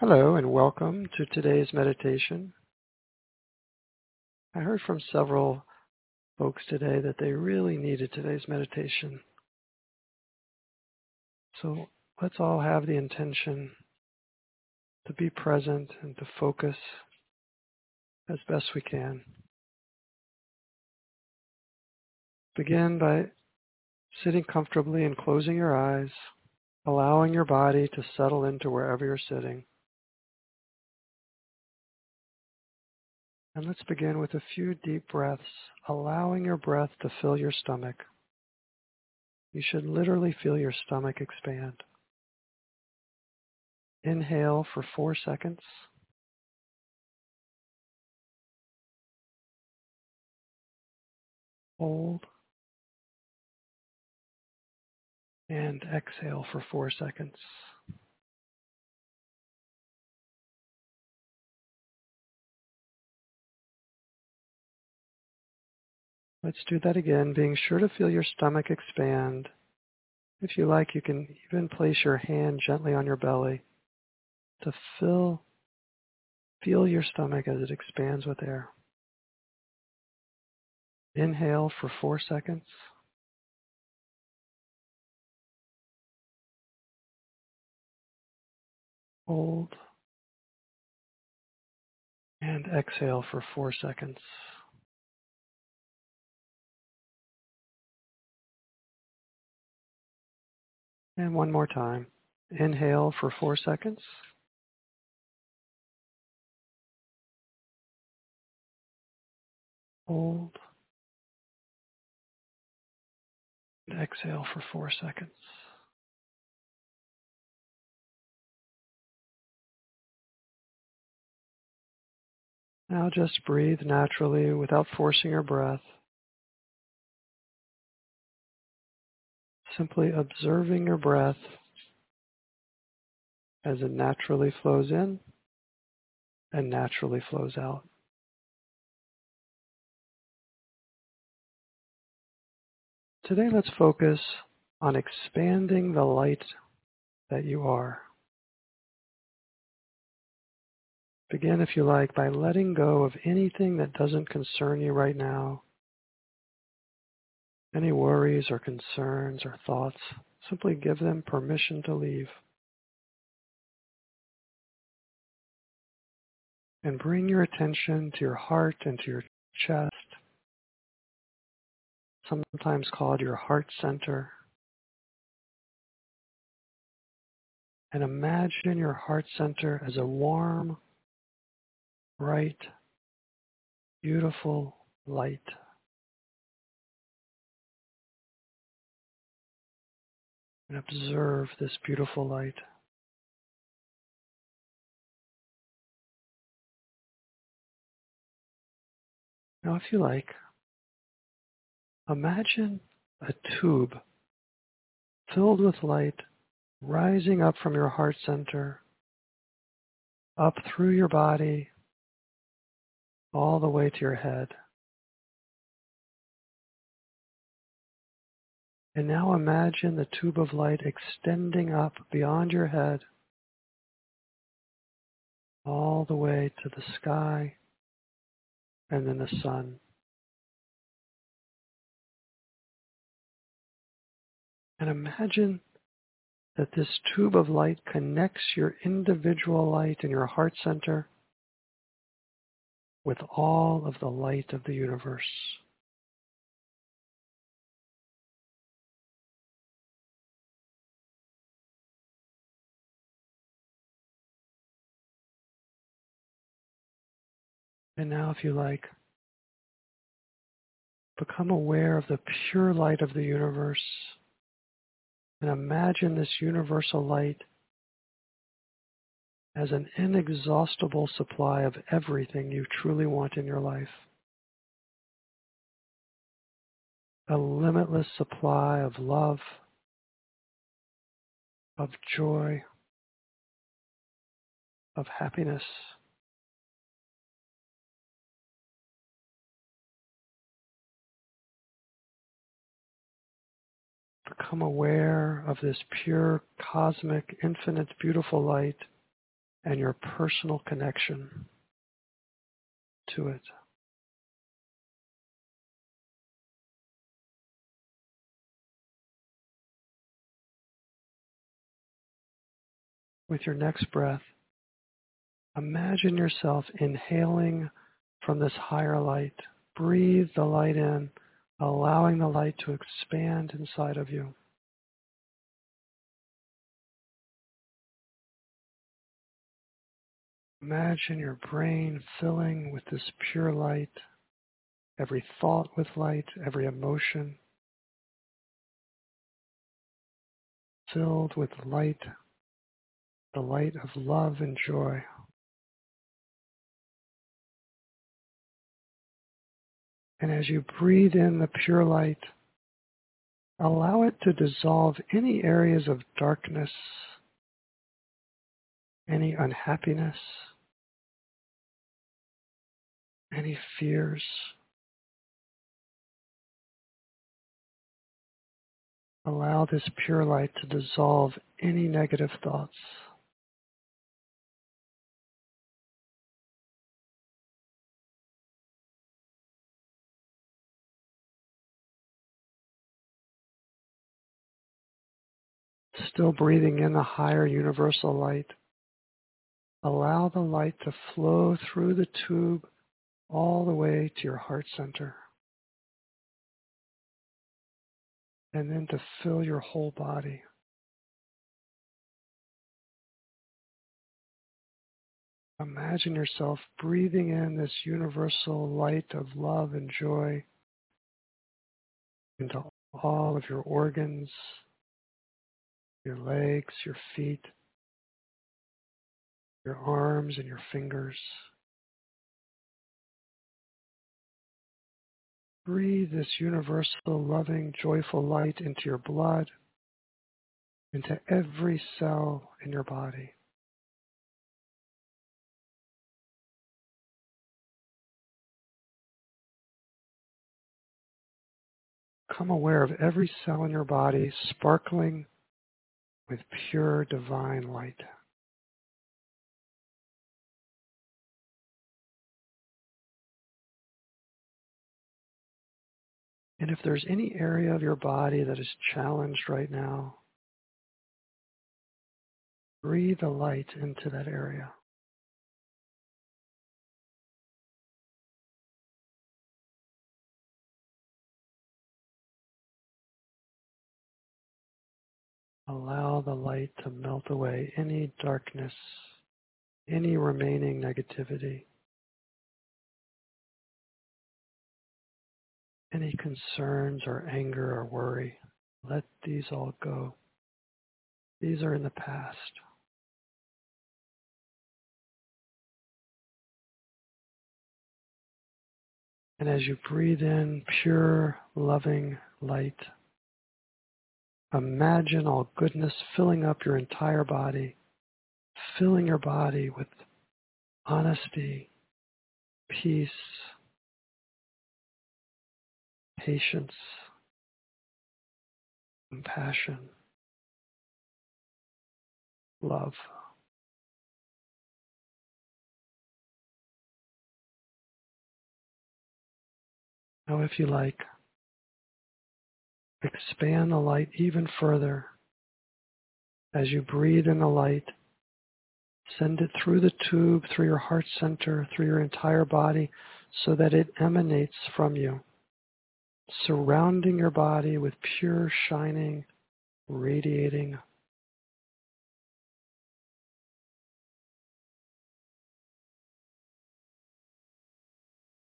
Hello and welcome to today's meditation. I heard from several folks today that they really needed today's meditation. So let's all have the intention to be present and to focus as best we can. Begin by sitting comfortably and closing your eyes, allowing your body to settle into wherever you're sitting. And let's begin with a few deep breaths, allowing your breath to fill your stomach. You should literally feel your stomach expand. Inhale for four seconds. Hold. And exhale for four seconds. Let's do that again, being sure to feel your stomach expand. If you like, you can even place your hand gently on your belly to fill, feel your stomach as it expands with air. Inhale for four seconds. Hold. And exhale for four seconds. And one more time. Inhale for four seconds. Hold. And exhale for four seconds. Now just breathe naturally without forcing your breath. Simply observing your breath as it naturally flows in and naturally flows out. Today, let's focus on expanding the light that you are. Begin, if you like, by letting go of anything that doesn't concern you right now any worries or concerns or thoughts, simply give them permission to leave. And bring your attention to your heart and to your chest, sometimes called your heart center. And imagine your heart center as a warm, bright, beautiful light. And observe this beautiful light. Now, if you like, imagine a tube filled with light rising up from your heart center, up through your body, all the way to your head. And now imagine the tube of light extending up beyond your head all the way to the sky and then the sun. And imagine that this tube of light connects your individual light in your heart center with all of the light of the universe. And now, if you like, become aware of the pure light of the universe and imagine this universal light as an inexhaustible supply of everything you truly want in your life. A limitless supply of love, of joy, of happiness. Become aware of this pure, cosmic, infinite, beautiful light and your personal connection to it. With your next breath, imagine yourself inhaling from this higher light. Breathe the light in, allowing the light to expand inside of you. Imagine your brain filling with this pure light, every thought with light, every emotion filled with light, the light of love and joy. And as you breathe in the pure light, allow it to dissolve any areas of darkness, any unhappiness, any fears. Allow this pure light to dissolve any negative thoughts. Still breathing in the higher universal light. Allow the light to flow through the tube all the way to your heart center. And then to fill your whole body. Imagine yourself breathing in this universal light of love and joy into all of your organs, your legs, your feet, your arms and your fingers. Breathe this universal, loving, joyful light into your blood, into every cell in your body. Become aware of every cell in your body sparkling with pure divine light. And if there's any area of your body that is challenged right now, breathe the light into that area. Allow the light to melt away any darkness, any remaining negativity. any concerns or anger or worry, let these all go. These are in the past. And as you breathe in pure, loving light, imagine all goodness filling up your entire body, filling your body with honesty, peace, patience, compassion, love. Now, if you like, expand the light even further as you breathe in the light. Send it through the tube, through your heart center, through your entire body, so that it emanates from you surrounding your body with pure, shining, radiating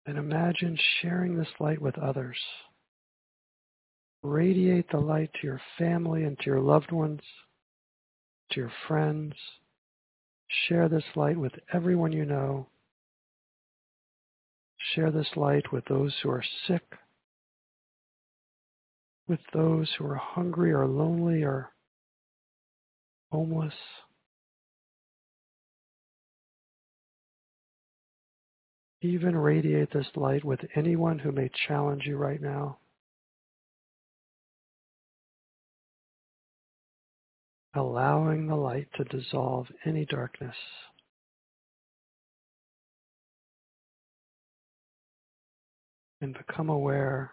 And imagine sharing this light with others. Radiate the light to your family and to your loved ones, to your friends. Share this light with everyone you know. Share this light with those who are sick with those who are hungry or lonely or homeless. Even radiate this light with anyone who may challenge you right now. allowing the light to dissolve any darkness. And become aware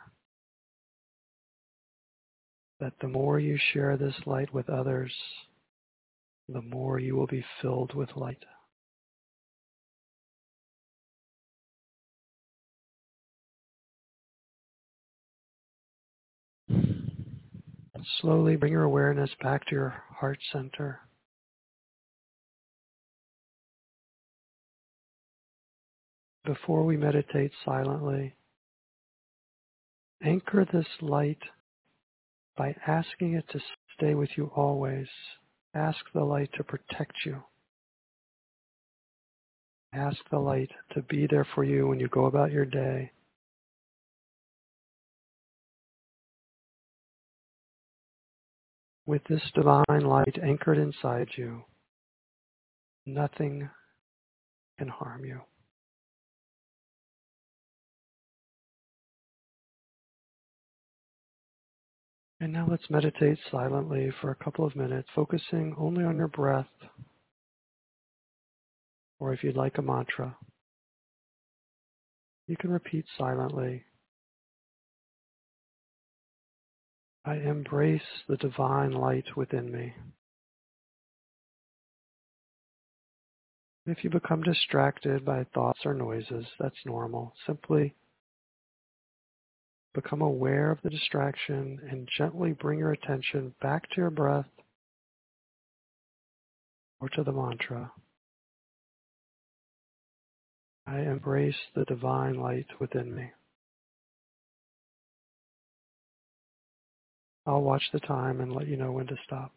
that the more you share this light with others, the more you will be filled with light. Slowly bring your awareness back to your heart center. Before we meditate silently, anchor this light by asking it to stay with you always. Ask the light to protect you. Ask the light to be there for you when you go about your day. With this divine light anchored inside you, nothing can harm you. And now let's meditate silently for a couple of minutes, focusing only on your breath, or if you'd like a mantra, you can repeat silently. I embrace the divine light within me. If you become distracted by thoughts or noises, that's normal. Simply Become aware of the distraction and gently bring your attention back to your breath or to the mantra. I embrace the divine light within me. I'll watch the time and let you know when to stop.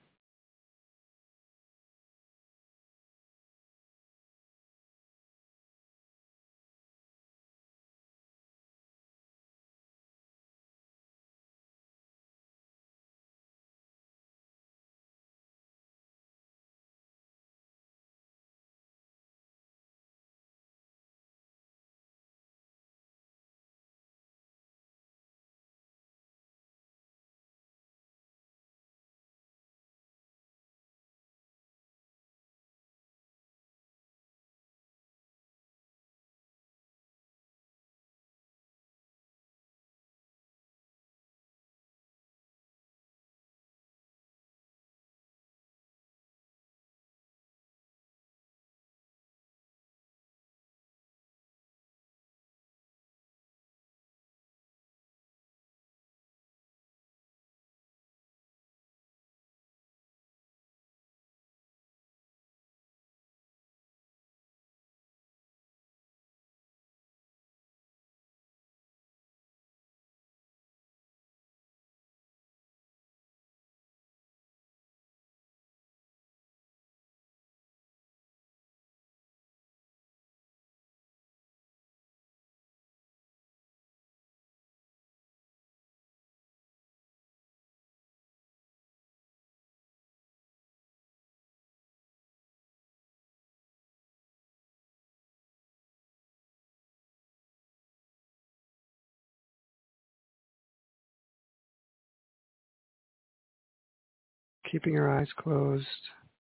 Keeping your eyes closed,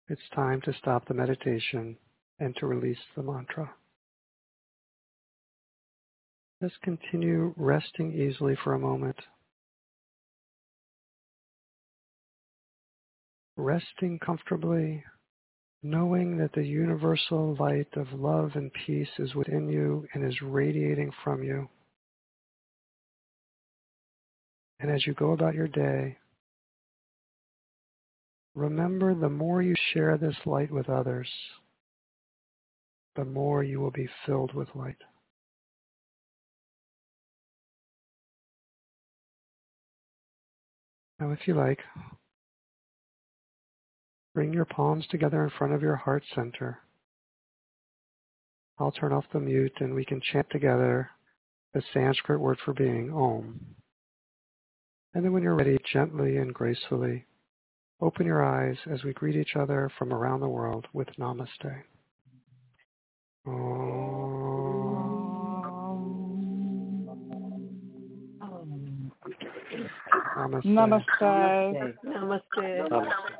it's time to stop the meditation and to release the mantra. Just continue resting easily for a moment. Resting comfortably, knowing that the universal light of love and peace is within you and is radiating from you. And as you go about your day, remember the more you share this light with others, the more you will be filled with light. Now, if you like, bring your palms together in front of your heart center. I'll turn off the mute and we can chant together the Sanskrit word for being, Om. And then when you're ready, gently and gracefully, open your eyes as we greet each other from around the world with Namaste. Namaste. Namaste. Namaste. Namaste.